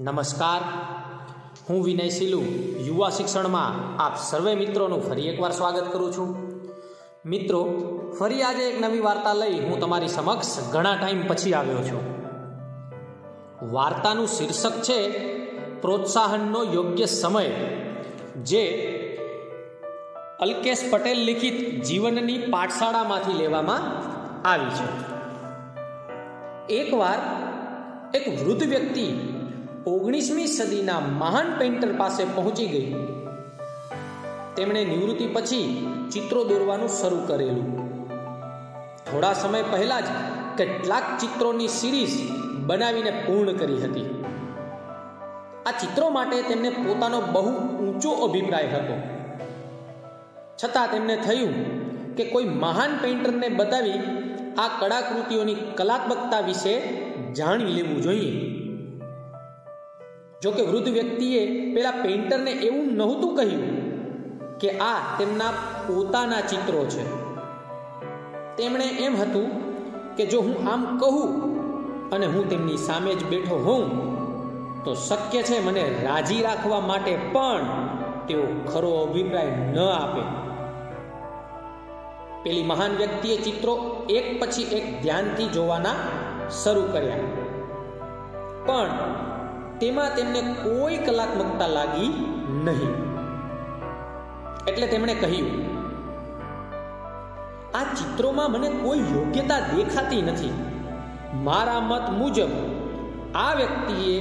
નમસ્કાર. હું વિનય સિલુ, યુવા શિક્ષણમાં આપ સર્વે મિત્રોનું ફરી એકવાર સ્વાગત કરું છું. મિત્રો, ફરી આજે એક નવી વાર્તા લઈ હું તમારી સમક્ષ ઘણા ટાઈમ પછી આવ્યો છું. વાર્તાનું શીર્ષક છે, પ્રોત્સાહનનો યોગ્ય સમય, જે અલ્કેશ પટેલ લિખિત જીવનની પાઠશાળામાંથી લેવામાં આવી છે. એકવાર એક વૃદ્ધ વ્યક્તિ ઓગણીસમી સદીના મહાન પેઇન્ટર પાસે પહોંચી ગઈ. તેમણે નિવૃત્તિ પછી ચિત્રો દોરવાનું શરૂ કરેલું. થોડા સમય પહેલા જ કેટલાક ચિત્રોની સિરીઝ બનાવીને પૂર્ણ કરી હતી. આ ચિત્રો માટે તેમને પોતાનો બહુ ઊંચો અભિપ્રાય હતો. છતાં તેમને થયું કે કોઈ મહાન પેઇન્ટરને બતાવી આ કળાકૃતિઓની કલાત્મકતા વિશે જાણી લેવું જોઈએ. જો કે વૃદ્ધ વ્યક્તિએ પેલા પેઇન્ટરને એવું નહોતું કહ્યું કે આ તેમના પોતાના ચિત્રો છે. તેમણે એમ હતું કે જો હું આમ કહું અને હું તેમની સામે જ બેઠો હોઉં, તો શક્ય છે મને રાજી રાખવા માટે પણ તેઓ ખરો અભિપ્રાય ન આપે. પેલી મહાન વ્યક્તિએ ચિત્રો એક પછી એક ધ્યાનથી જોવાના શરૂ કર્યા. પણ તેમાં તેમને કોઈ કલાત્મકતા લાગી નહીં. એટલે તેમણે કહ્યું, આ ચિત્રોમાં મને કોઈ યોગ્યતા દેખાતી નથી. મારા મત મુજબ, આ વ્યક્તિએ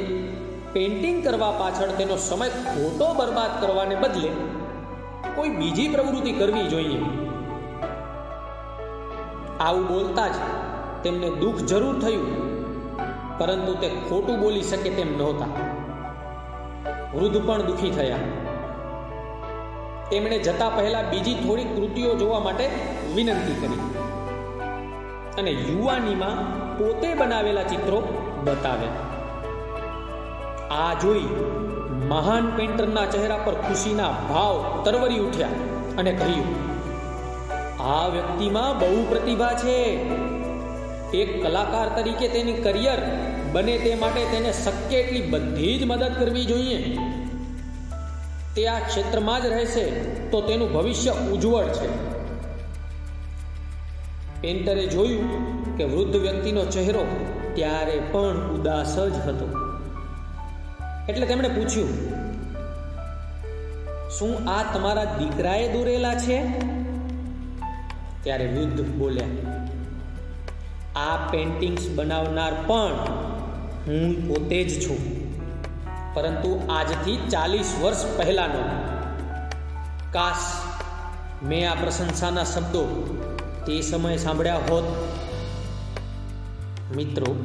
પેઇન્ટિંગ કરવા પાછળ તેનો સમય ખોટો બરબાદ કરવાને બદલે કોઈ બીજી પ્રવૃત્તિ કરવી જોઈએ. આવું બોલતા જ તેમને દુઃખ જરૂર થયું. પરંતુ તે ખોટું બોલી શકે તેમ નહોતા. વૃદ્ધ પણ દુઃખી થયા. તેમણે જતા પહેલા બીજી થોડી કૃતિઓ જોવા માટે વિનંતી કરી. અને યુવાનીમાં પોતે બનાવેલા ચિત્રો બતાવ્યા આ જોઈ મહાન પેન્ટરના ચહેરા પર ખુશીના ભાવ તરવરી ઉઠ્યા અને કહ્યું, આ વ્યક્તિમાં બહુ પ્રતિભા છે. એક કલાકાર તરીકે તેની કરિયર બને તે માટે તેને શક્ય એટલી બધી જ મદદ કરવી જોઈએ. તે આ ક્ષેત્રમાં જ રહેશે તો તેનું ભવિષ્ય ઉજ્જવળ છે. પેન્ટરે જોયું કે વૃદ્ધ વ્યક્તિનો ચહેરો ત્યારે પણ ઉદાસ જ હતો. એટલે તેમણે પૂછ્યું, શું આ તમારા દીકરાએ દોરેલા છે? ત્યારે વૃદ્ધ બોલ્યા આ પેન્ટિંગ્સ બનાવનાર પણ હું પોતે જ છું. પરંતુ આજથી ચાલીસ વર્ષ પહેલાનો. કાશ મેં આ પ્રશંસાના શબ્દો તે સમયે સાંભળ્યા હોત. મિત્રો,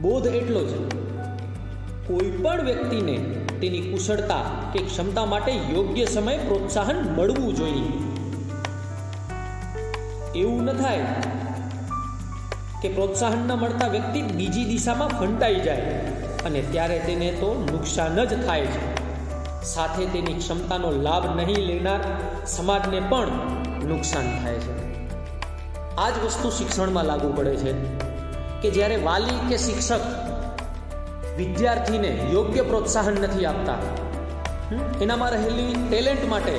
બોધ એટલો જ. કોઈ પણ વ્યક્તિને તેની કુશળતા કે ક્ષમતા માટે યોગ્ય સમય પ્રોત્સાહન મળવું જોઈએ. એવું ન થાય કે પ્રોત્સાહન ન મળતા વ્યક્તિ બીજી દિશામાં ફંટાઈ જાય અને ત્યારે તેને તો નુકસાન જ થાય છે. સાથે તેની ક્ષમતાનો લાભ નહીં લેનાર સમાજને પણ નુકસાન થાય છે. આ જ વસ્તુ શિક્ષણમાં લાગુ પડે છે કે જ્યારે વાલી કે શિક્ષક વિદ્યાર્થીને યોગ્ય પ્રોત્સાહન નથી આપતા એનામાં રહેલી ટેલેન્ટ માટે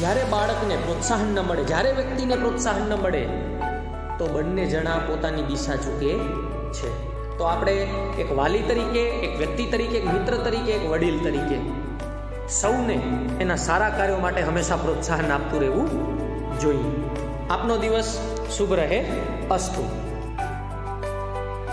જ્યારે બાળકને પ્રોત્સાહન ન મળે, જ્યારે વ્યક્તિને પ્રોત્સાહન ન મળે તો બંને જણા પોતાની દિશા ચૂકે છે. તો આપણે એક વાલી તરીકે, એક વ્યક્તિ તરીકે, એક મિત્ર તરીકે, એક વડીલ તરીકે સૌને એના સારા કાર્યો માટે હંમેશા પ્રોત્સાહન આપતું રહેવું જોઈએ. આપનો દિવસ શુભ રહે. અસ્તુ.